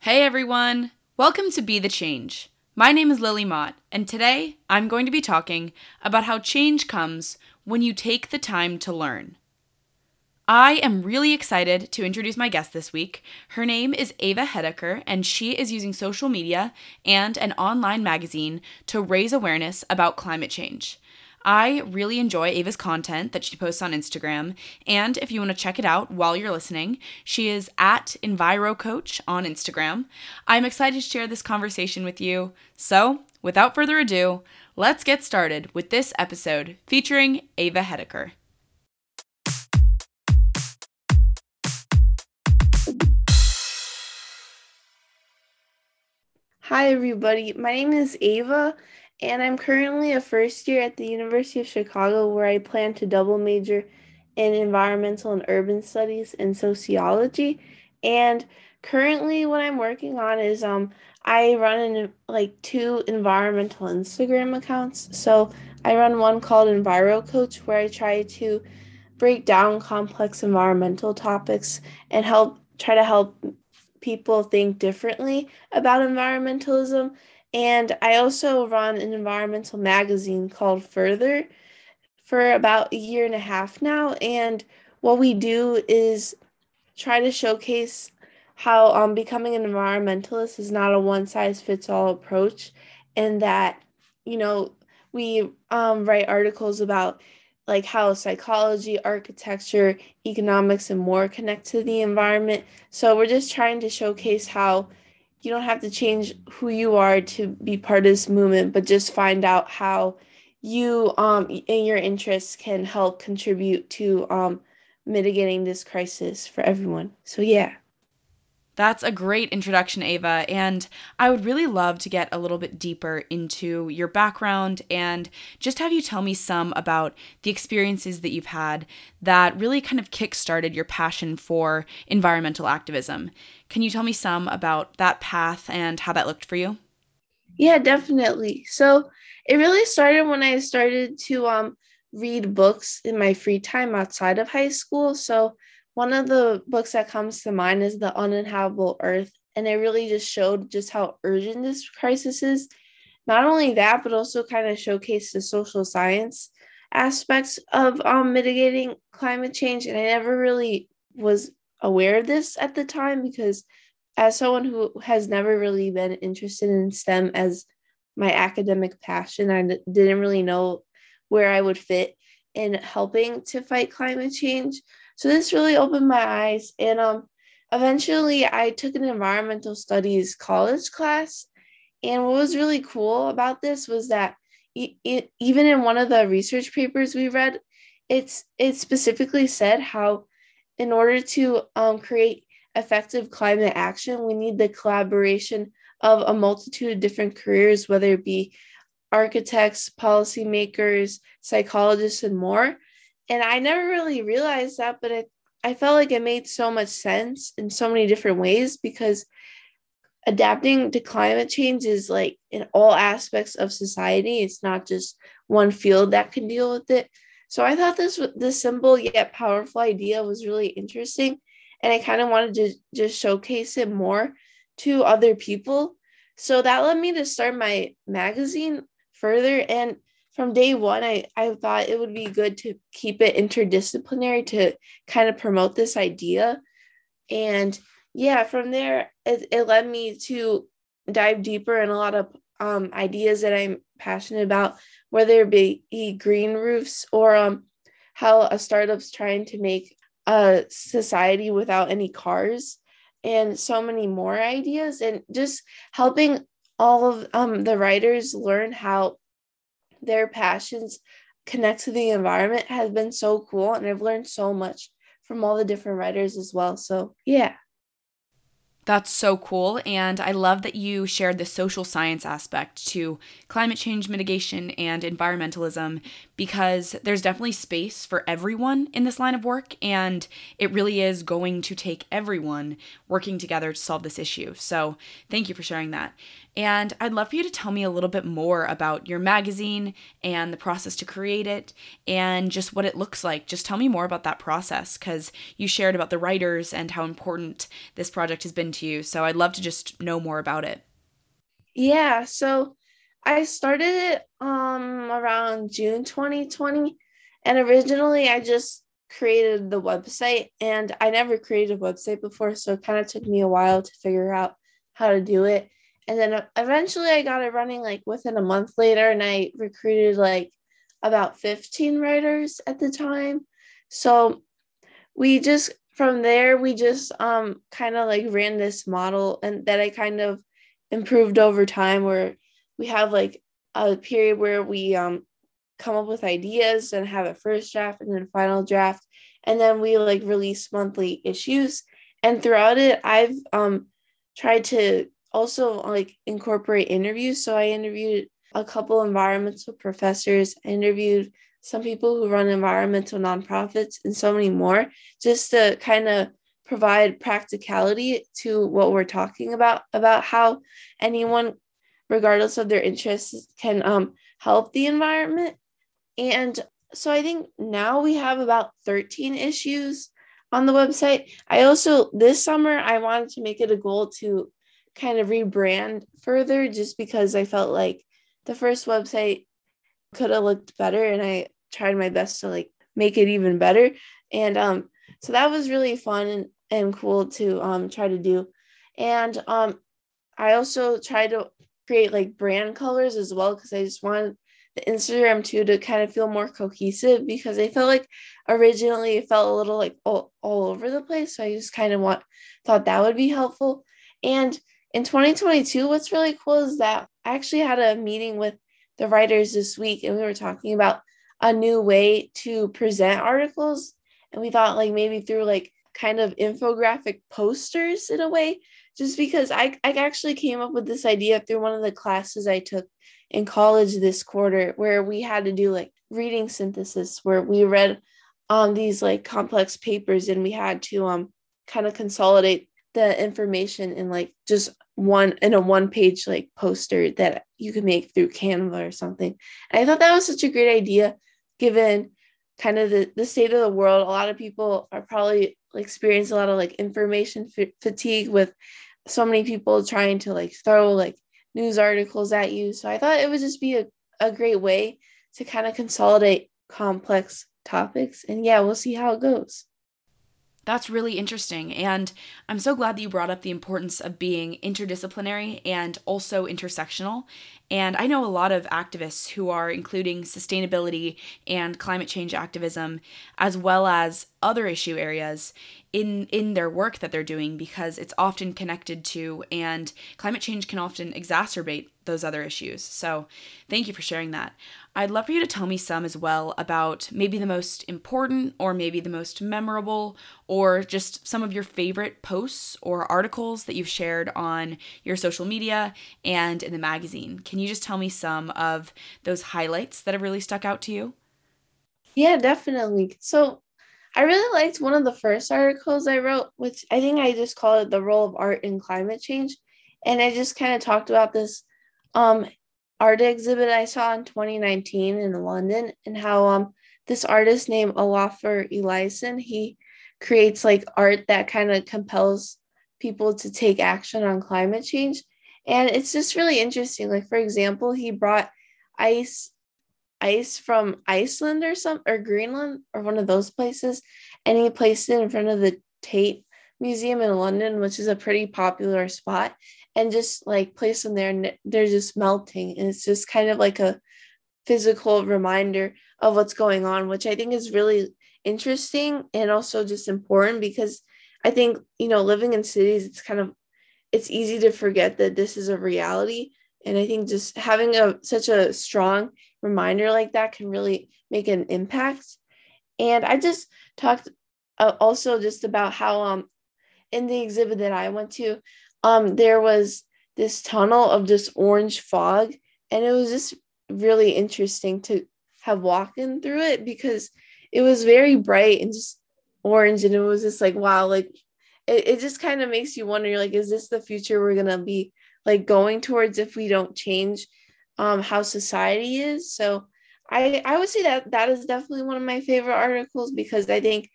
Hey everyone! Welcome to Be the Change. My name is Lily Mott, and today I'm going to be talking about how change comes when you take the time to learn. I am really excited to introduce my guest this week. Her name is Ava Hedeker, and she is using social media and an online magazine to raise awareness about climate change. I really enjoy Ava's content that she posts on Instagram, and if you want to check it out while you're listening, she is at EnviroCoach on Instagram. I'm excited to share this conversation with you. So, without further ado, let's get started with this episode featuring Ava Hedeker. Hi, everybody. My name is Ava, and I'm currently a first year at the University of Chicago where I plan to double major in environmental and urban studies and sociology. And currently, what I'm working on is um, I run in like two environmental Instagram accounts. So I run one called Enviro Coach, where I try to break down complex environmental topics and help try to help people think differently about environmentalism. And I also run an environmental magazine called Further for about a year and a half now. And what we do is try to showcase how um, becoming an environmentalist is not a one size fits all approach, and that, you know, we um, write articles about like how psychology, architecture, economics, and more connect to the environment. So we're just trying to showcase how you don't have to change who you are to be part of this movement, but just find out how you um and your interests can help contribute to um mitigating this crisis for everyone. So yeah. That's a great introduction, Ava. And I would really love to get a little bit deeper into your background and just have you tell me some about the experiences that you've had that really kind of kick started your passion for environmental activism. Can you tell me some about that path and how that looked for you? Yeah, definitely. So it really started when I started to um, read books in my free time outside of high school. So one of the books that comes to mind is The Uninhabitable Earth. And it really just showed just how urgent this crisis is. Not only that, but also kind of showcased the social science aspects of um, mitigating climate change. And I never really was aware of this at the time because, as someone who has never really been interested in STEM as my academic passion, I didn't really know where I would fit in helping to fight climate change. So this really opened my eyes. And um, eventually, I took an environmental studies college class. And what was really cool about this was that it, even in one of the research papers we read, it's it specifically said how in order to um, create effective climate action, we need the collaboration of a multitude of different careers, whether it be architects, policymakers, psychologists, and more. And I never really realized that, but it, I felt like it made so much sense in so many different ways because adapting to climate change is like in all aspects of society. It's not just one field that can deal with it. So I thought this this simple yet powerful idea was really interesting, and I kind of wanted to just showcase it more to other people. So that led me to start my magazine further. And from day one, I, I thought it would be good to keep it interdisciplinary to kind of promote this idea. And yeah, from there, it, it led me to dive deeper in a lot of um, ideas that I'm passionate about, whether it be green roofs or um, how a startup's trying to make a society without any cars and so many more ideas and just helping all of um, the writers learn how their passions connect to the environment has been so cool and I've learned so much from all the different writers as well. So, yeah. That's so cool. And I love that you shared the social science aspect to climate change mitigation and environmentalism because there's definitely space for everyone in this line of work. And it really is going to take everyone working together to solve this issue. So thank you for sharing that. And I'd love for you to tell me a little bit more about your magazine and the process to create it and just what it looks like. Just tell me more about that process because you shared about the writers and how important this project has been to you. So I'd love to just know more about it. Yeah, so I started it um around June 2020 and originally I just created the website and I never created a website before so it kind of took me a while to figure out how to do it and then eventually I got it running like within a month later and I recruited like about 15 writers at the time. So we just from there we just um kind of like ran this model and that I kind of improved over time where we have like a period where we um come up with ideas and have a first draft and then final draft and then we like release monthly issues and throughout it I've um tried to also like incorporate interviews. So I interviewed a couple environmental professors, I interviewed some people who run environmental nonprofits, and so many more, just to kind of provide practicality to what we're talking about about how anyone regardless of their interests can um, help the environment. And so i think now we have about 13 issues on the website. I also this summer i wanted to make it a goal to kind of rebrand further just because I felt like the first website could have looked better and I tried my best to like make it even better. And um so that was really fun and, and cool to um try to do. And um I also tried to create like brand colors as well because I just wanted the Instagram too to kind of feel more cohesive because I felt like originally it felt a little like all, all over the place. So I just kind of want thought that would be helpful. And in 2022, what's really cool is that I actually had a meeting with the writers this week and we were talking about a new way to present articles. And we thought like maybe through like kind of infographic posters in a way, just because I, I actually came up with this idea through one of the classes I took in college this quarter where we had to do like reading synthesis where we read um these like complex papers and we had to um kind of consolidate the information in like just one in a one page like poster that you could make through Canva or something. And I thought that was such a great idea given kind of the, the state of the world. A lot of people are probably experience a lot of like information f- fatigue with so many people trying to like throw like news articles at you. So I thought it would just be a, a great way to kind of consolidate complex topics. And yeah, we'll see how it goes. That's really interesting. And I'm so glad that you brought up the importance of being interdisciplinary and also intersectional. And I know a lot of activists who are including sustainability and climate change activism, as well as other issue areas in in their work that they're doing because it's often connected to and climate change can often exacerbate those other issues. So, thank you for sharing that. I'd love for you to tell me some as well about maybe the most important or maybe the most memorable or just some of your favorite posts or articles that you've shared on your social media and in the magazine. Can you just tell me some of those highlights that have really stuck out to you? Yeah, definitely. So, I really liked one of the first articles I wrote, which I think I just called it the role of art in climate change. And I just kind of talked about this um art exhibit I saw in 2019 in London and how um this artist named Olafur Eliasson, he creates like art that kind of compels people to take action on climate change. And it's just really interesting. Like for example, he brought ice ice from Iceland or some or Greenland or one of those places and he placed it in front of the Tate Museum in London, which is a pretty popular spot and just like place them there and they're just melting and it's just kind of like a physical reminder of what's going on which i think is really interesting and also just important because i think you know living in cities it's kind of it's easy to forget that this is a reality and i think just having a such a strong reminder like that can really make an impact. And i just talked uh, also just about how um in the exhibit that I went to, um, there was this tunnel of just orange fog, and it was just really interesting to have walking through it because it was very bright and just orange, and it was just like wow, like it, it just kind of makes you wonder, like, is this the future we're gonna be like going towards if we don't change um, how society is? So I I would say that that is definitely one of my favorite articles because I think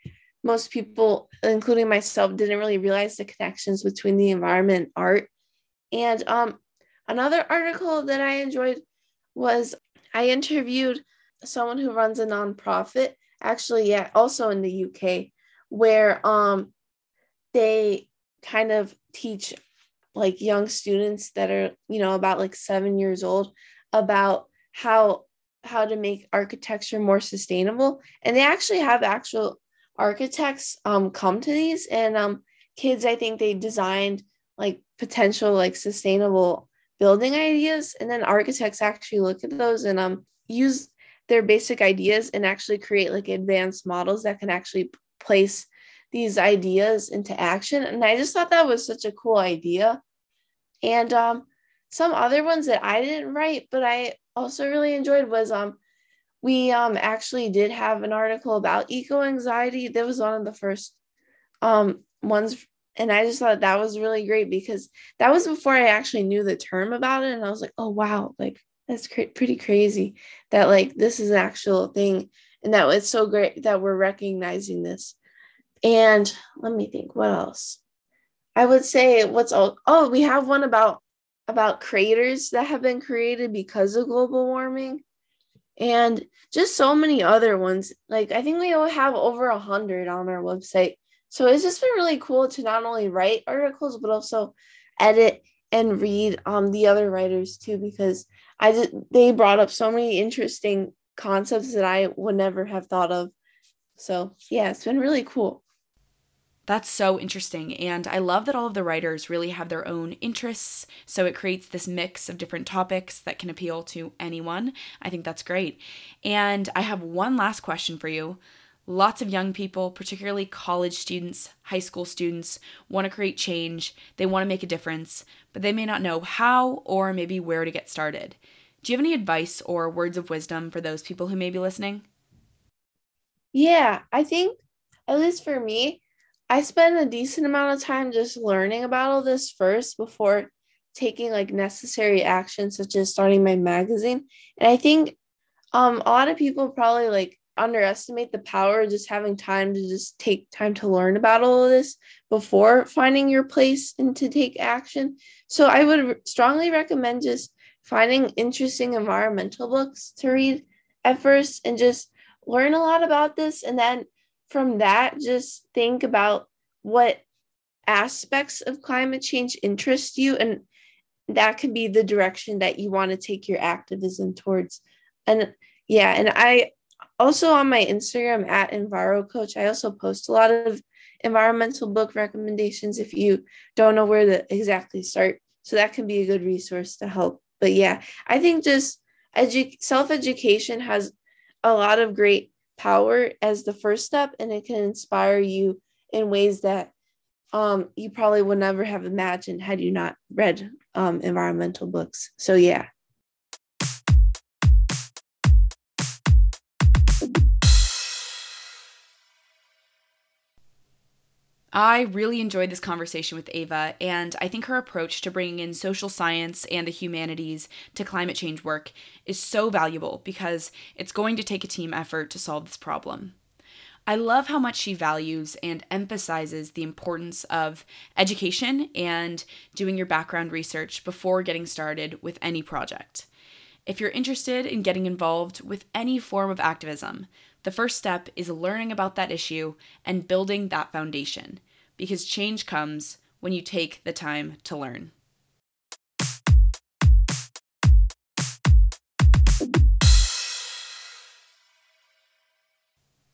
most people, including myself, didn't really realize the connections between the environment and art. And um, another article that I enjoyed was I interviewed someone who runs a nonprofit, actually, yeah, also in the UK, where um, they kind of teach like young students that are, you know, about like seven years old about how how to make architecture more sustainable and they actually have actual architects um, come to these and um, kids i think they designed like potential like sustainable building ideas and then architects actually look at those and um, use their basic ideas and actually create like advanced models that can actually place these ideas into action and i just thought that was such a cool idea. And um, some other ones that i didn't write but i also really enjoyed was um we um actually did have an article about eco anxiety. That was one of the first um ones and I just thought that was really great because that was before I actually knew the term about it and I was like, "Oh wow, like that's cr- pretty crazy that like this is an actual thing and that it's so great that we're recognizing this." And let me think what else. I would say what's all oh, we have one about about craters that have been created because of global warming and just so many other ones. Like I think we have over a hundred on our website. So it's just been really cool to not only write articles but also edit and read um the other writers too because I did they brought up so many interesting concepts that I would never have thought of. So yeah, it's been really cool. That's so interesting. And I love that all of the writers really have their own interests. So it creates this mix of different topics that can appeal to anyone. I think that's great. And I have one last question for you. Lots of young people, particularly college students, high school students, want to create change. They want to make a difference, but they may not know how or maybe where to get started. Do you have any advice or words of wisdom for those people who may be listening? Yeah, I think, at least for me, I spent a decent amount of time just learning about all this first before taking like necessary action, such as starting my magazine. And I think um, a lot of people probably like underestimate the power of just having time to just take time to learn about all of this before finding your place and to take action. So I would strongly recommend just finding interesting environmental books to read at first and just learn a lot about this and then from that, just think about what aspects of climate change interest you, and that could be the direction that you want to take your activism towards. And yeah, and I also on my Instagram at Enviro Coach, I also post a lot of environmental book recommendations if you don't know where to exactly start. So that can be a good resource to help. But yeah, I think just edu- self education has a lot of great power as the first step and it can inspire you in ways that um, you probably would never have imagined had you not read um, environmental books. So, yeah. I really enjoyed this conversation with Ava, and I think her approach to bringing in social science and the humanities to climate change work is so valuable because it's going to take a team effort to solve this problem. I love how much she values and emphasizes the importance of education and doing your background research before getting started with any project. If you're interested in getting involved with any form of activism, the first step is learning about that issue and building that foundation, because change comes when you take the time to learn.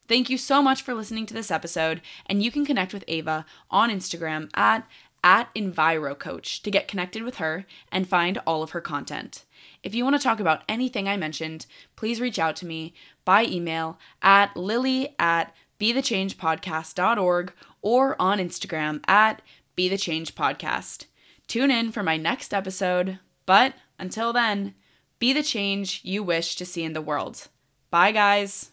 Thank you so much for listening to this episode, and you can connect with Ava on Instagram at at EnviroCoach to get connected with her and find all of her content. If you want to talk about anything I mentioned, please reach out to me by email at lily at bethechangepodcast.org or on Instagram at bethechangepodcast. Tune in for my next episode, but until then, be the change you wish to see in the world. Bye, guys.